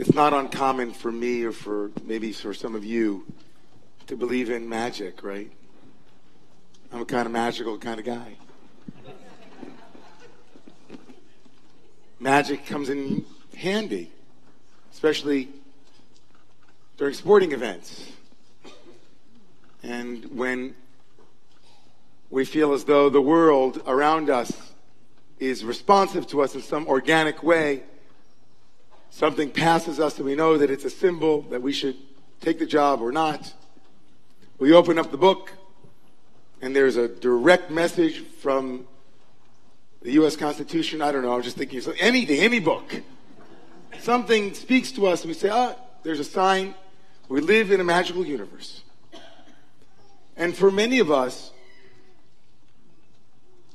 It's not uncommon for me or for maybe for some of you to believe in magic, right? I'm a kind of magical kind of guy. Magic comes in handy, especially during sporting events. And when we feel as though the world around us is responsive to us in some organic way, something passes us and we know that it's a symbol that we should take the job or not. We open up the book and there's a direct message from the U.S. Constitution. I don't know. I'm just thinking so anything, any book. Something speaks to us and we say, ah, there's a sign. We live in a magical universe. And for many of us,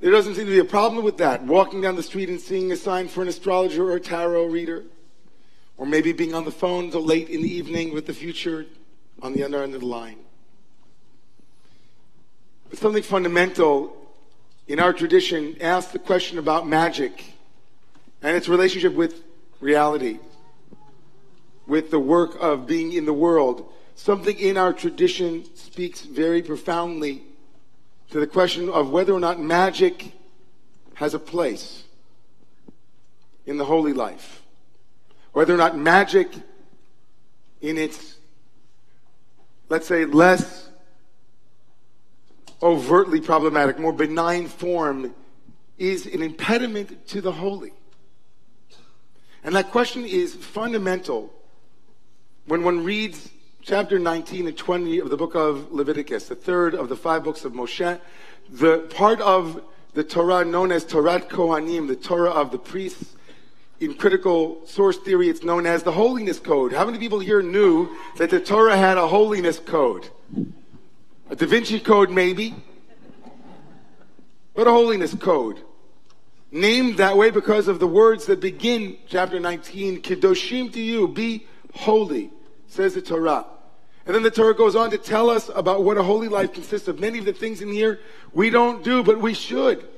there doesn't seem to be a problem with that. Walking down the street and seeing a sign for an astrologer or a tarot reader, or maybe being on the phone until late in the evening with the future on the other end of the line. But something fundamental in our tradition asks the question about magic and its relationship with reality, with the work of being in the world. Something in our tradition speaks very profoundly to the question of whether or not magic has a place in the holy life. Whether or not magic in its, let's say, less overtly problematic, more benign form is an impediment to the holy. And that question is fundamental when one reads chapter 19 and 20 of the book of Leviticus, the third of the five books of Moshe, the part of the Torah known as Torat Kohanim, the Torah of the priests. In critical source theory, it's known as the Holiness Code. How many people here knew that the Torah had a holiness code? A Da Vinci Code, maybe. But a holiness code. Named that way because of the words that begin chapter 19, Kedoshim tihyu, be holy, says the Torah. And then the Torah goes on to tell us about what a holy life consists of. Many of the things in here we don't do, but we should.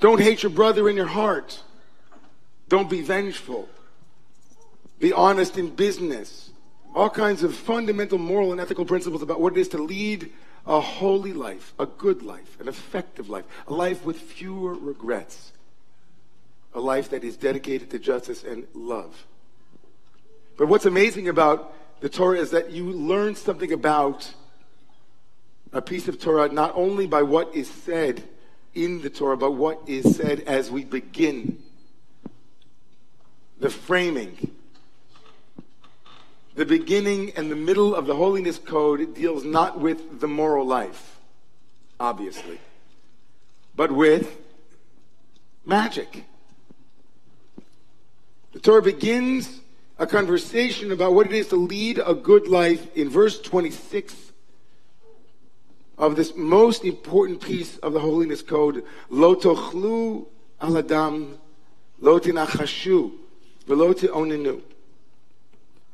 Don't hate your brother in your heart. Don't be vengeful. Be honest in business all kinds of fundamental moral and ethical principles about what it is to lead a holy life, a good life, an effective life, a life with fewer regrets, a life that is dedicated to justice and love. But what's amazing about the Torah is that you learn something about a piece of Torah not only by what is said in the Torah, but what is said as we begin. The framing, the beginning and the middle of the holiness code deals not with the moral life, obviously, but with magic. The Torah begins a conversation about what it is to lead a good life in verse 26 of this most important piece of the holiness code, Lo tochlu aladam, lo tinachashu, velo oninu.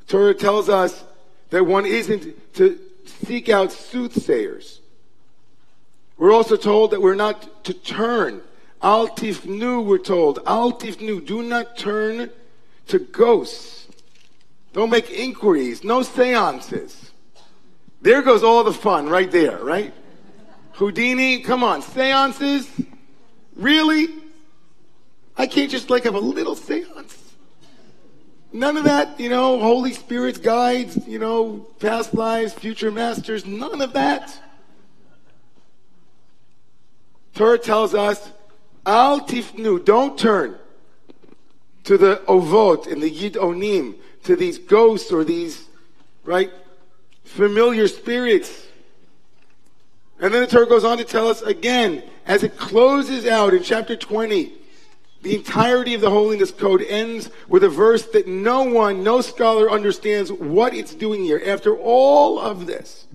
Torah tells us that one isn't to seek out soothsayers. We're also told that we're not to turn. Al tifnu, we're told. Al tifnu, do not turn to ghosts. Don't make inquiries. No seances. There goes all the fun right there, right? Houdini, come on, seances? Really? I can't just like have a little seance? None of that, you know, Holy Spirit's guides, you know, past lives, future masters, none of that. Torah tells us, Al tifnu, don't turn to the ovot and the yid onim, to these ghosts or these, right, familiar spirits. And then the Torah goes on to tell us again, as it closes out in chapter 20, the entirety of the Holiness Code ends with a verse that no one, no scholar understands what it's doing here. After all of this,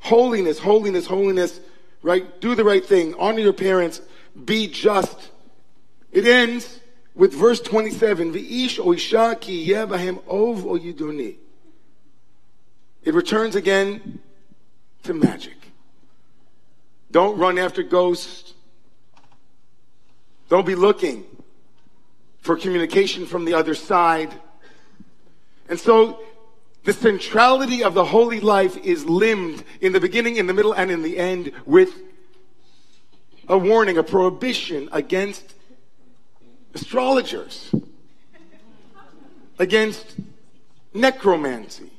holiness, holiness, holiness, right? Do the right thing, honor your parents, be just. It ends with verse 27, V'ish oisha ki yebahem ov. It returns again to magic. Don't run after ghosts. Don't be looking for communication from the other side. And so the centrality of the holy life is limned in the beginning, in the middle, and in the end with a warning, a prohibition against astrologers, against necromancy,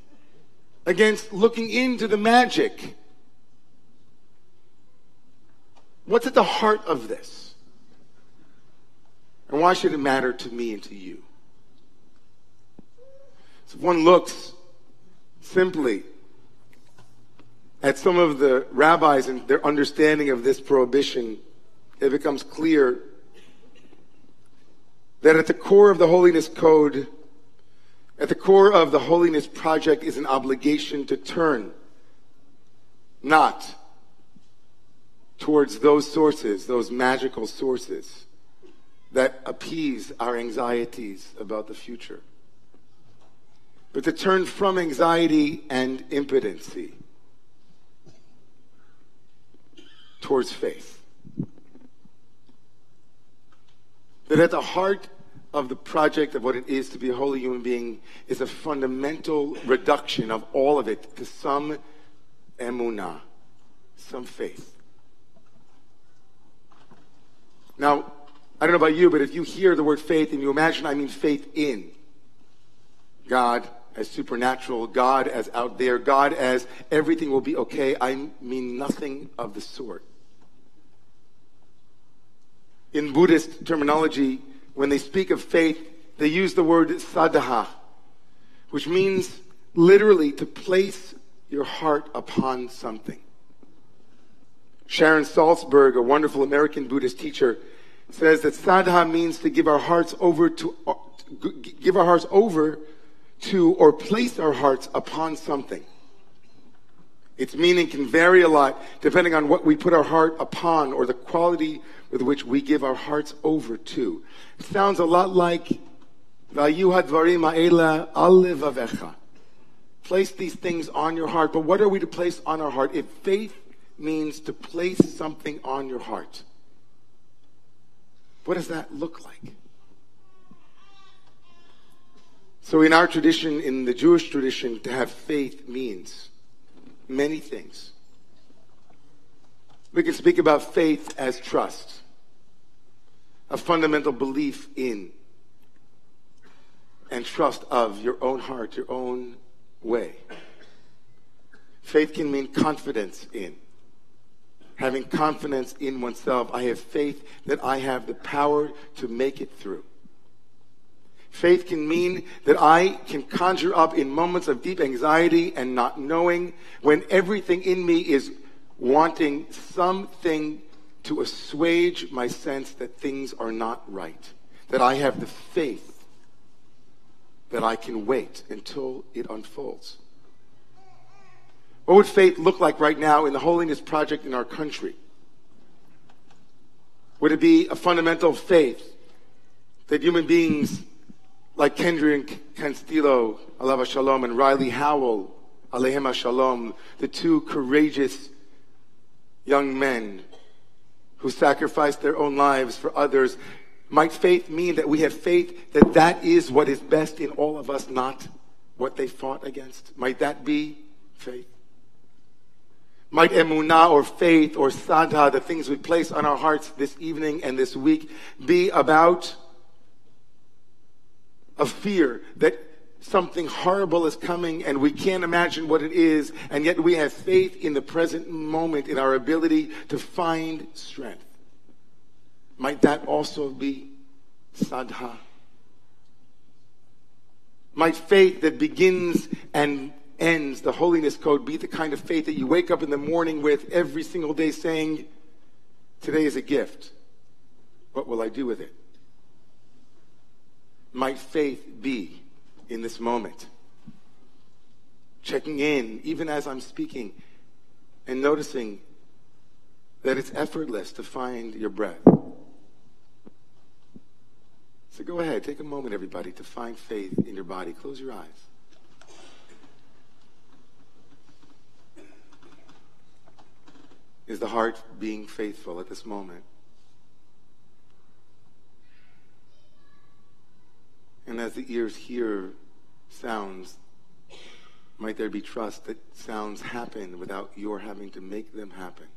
against looking into the magic. What's at the heart of this? And why should it matter to me and to you? So if one looks simply at some of the rabbis and their understanding of this prohibition, it becomes clear that at the core of the Holiness Code, at the core of the Holiness Project is an obligation to turn, not towards those sources, those magical sources that appease our anxieties about the future, but to turn from anxiety and impotency towards faith. That at the heart of the project of what it is to be a holy human being is a fundamental reduction of all of it to some emunah, some faith. Now, I don't know about you, but if you hear the word faith and you imagine I mean faith in God as supernatural, God as out there, God as everything will be okay, I mean nothing of the sort. In Buddhist terminology, when they speak of faith, they use the word sadha, which means literally to place your heart upon something. Sharon Salzberg, a wonderful American Buddhist teacher, says that sadha means to give our hearts over to uh, give our hearts over to or place our hearts upon something. Its meaning can vary a lot depending on what we put our heart upon or the quality with which we give our hearts over to. It sounds a lot like Place these things on your heart. But what are we to place on our heart? If faith means to place something on your heart, what does that look like? So, in our tradition, in the Jewish tradition, to have faith means many things. We can speak about faith as trust, a fundamental belief in and trust of your own heart, your own way. Faith can mean confidence in. Having confidence in oneself. I have faith that I have the power to make it through. Faith can mean that I can conjure up in moments of deep anxiety and not knowing when everything in me is wanting something to assuage my sense that things are not right. That I have the faith that I can wait until it unfolds. What would faith look like right now in the Holiness Project in our country? Would it be a fundamental faith that human beings like Kendrick Castillo, Alav HaShalom, and Riley Howell, Alehem Shalom, the two courageous young men who sacrificed their own lives for others. Might faith mean that we have faith that that is what is best in all of us, not what they fought against? Might that be faith? Might emunah or faith or sadha, the things we place on our hearts this evening and this week, be about a fear that something horrible is coming and we can't imagine what it is, and yet we have faith in the present moment in our ability to find strength. Might that also be sadha? Might faith that begins and ends the holiness code be the kind of faith that you wake up in the morning with every single day saying, Today is a gift. What will I do with it? might faith be in this moment? Checking in, even as I'm speaking, and noticing that it's effortless to find your breath. So go ahead, take a moment, everybody, to find faith in your body. Close your eyes. Is the heart being faithful at this moment? And as the ears hear sounds, might there be trust that sounds happen without your having to make them happen.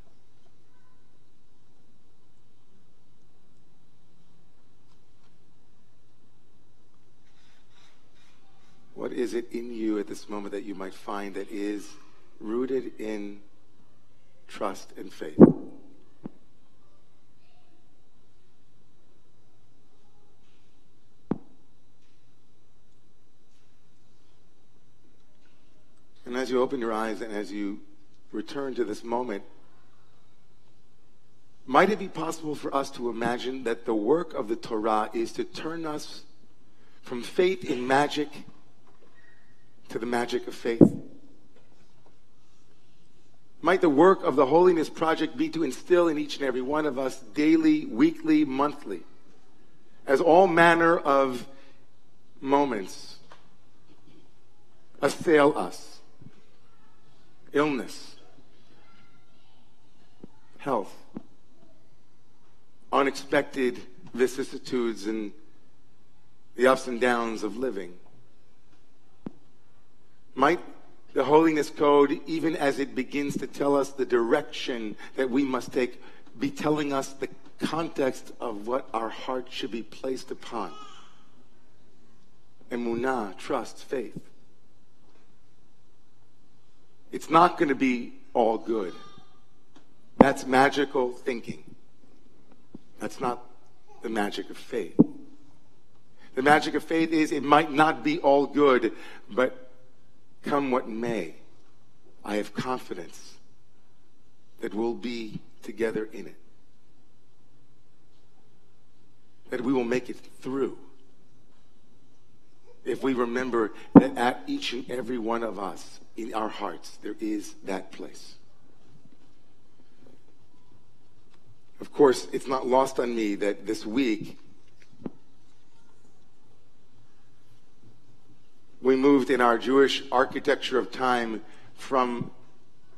What is it in you at this moment that you might find that is rooted in trust and faith? And as you open your eyes and as you return to this moment, might it be possible for us to imagine that the work of the Torah is to turn us from faith in magic to the magic of faith? Might the work of the Holiness Project be to instill in each and every one of us daily, weekly, monthly, as all manner of moments assail us illness, health, unexpected vicissitudes, and the ups and downs of living. Might the Holiness Code, even as it begins to tell us the direction that we must take, be telling us the context of what our heart should be placed upon. Emunah, trust, faith. It's not going to be all good. That's magical thinking. That's not the magic of faith. The magic of faith is it might not be all good, but come what may, I have confidence that we'll be together in it. That we will make it through. If we remember that at each and every one of us, in our hearts, there is that place. Of course, it's not lost on me that this week we moved in our Jewish architecture of time from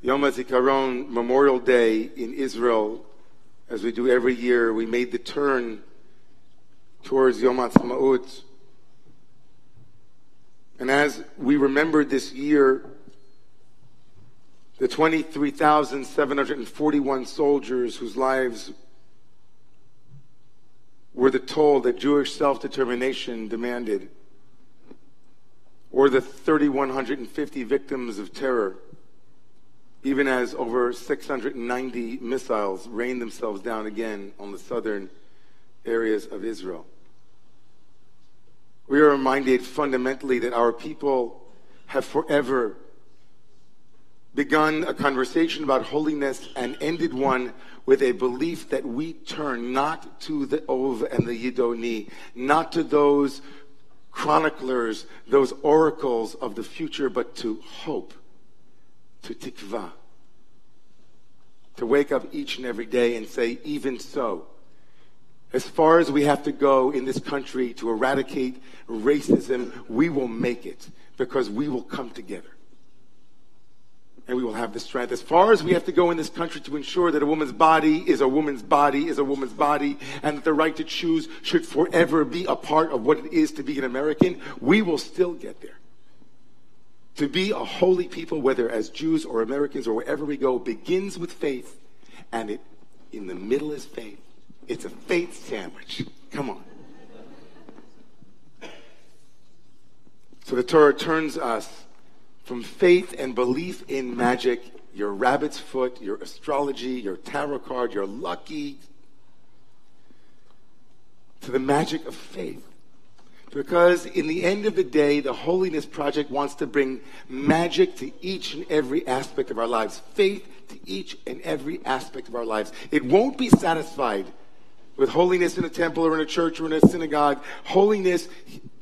Yom HaZikaron, Memorial Day in Israel, as we do every year, we made the turn towards Yom HaAtzmaut. And as we remembered this year, the 23,741 soldiers whose lives were the toll that Jewish self determination demanded, or the 3,150 victims of terror, even as over 690 missiles rained themselves down again on the southern areas of Israel. We are reminded fundamentally that our people have forever begun a conversation about holiness and ended one with a belief that we turn not to the Ov and the Yidoni, not to those chroniclers, those oracles of the future, but to hope, to tikva. To wake up each and every day and say, even so, as far as we have to go in this country to eradicate racism, we will make it because we will come together and we will have the strength. As far as we have to go in this country to ensure that a woman's body is a woman's body is a woman's body, and that the right to choose should forever be a part of what it is to be an American, we will still get there. To be a holy people, whether as Jews or Americans or wherever we go, begins with faith, and it in the middle is faith. It's a faith sandwich. Come on. So the Torah turns us from faith and belief in magic, your rabbit's foot, your astrology, your tarot card, your lucky, to the magic of faith. Because in the end of the day, the Holiness Project wants to bring magic to each and every aspect of our lives, faith to each and every aspect of our lives. It won't be satisfied with holiness in a temple or in a church or in a synagogue. Holiness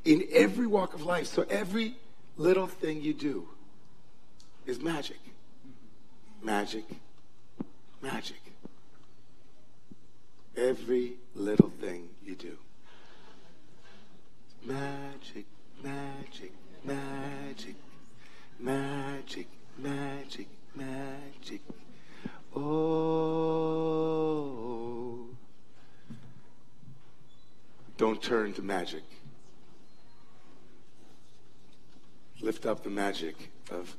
in every walk of life. So every little thing you do is magic. Magic. Magic. Every little thing you do. Magic, magic, magic, magic, magic, magic. Oh. Don't turn to magic. lift up the magic of.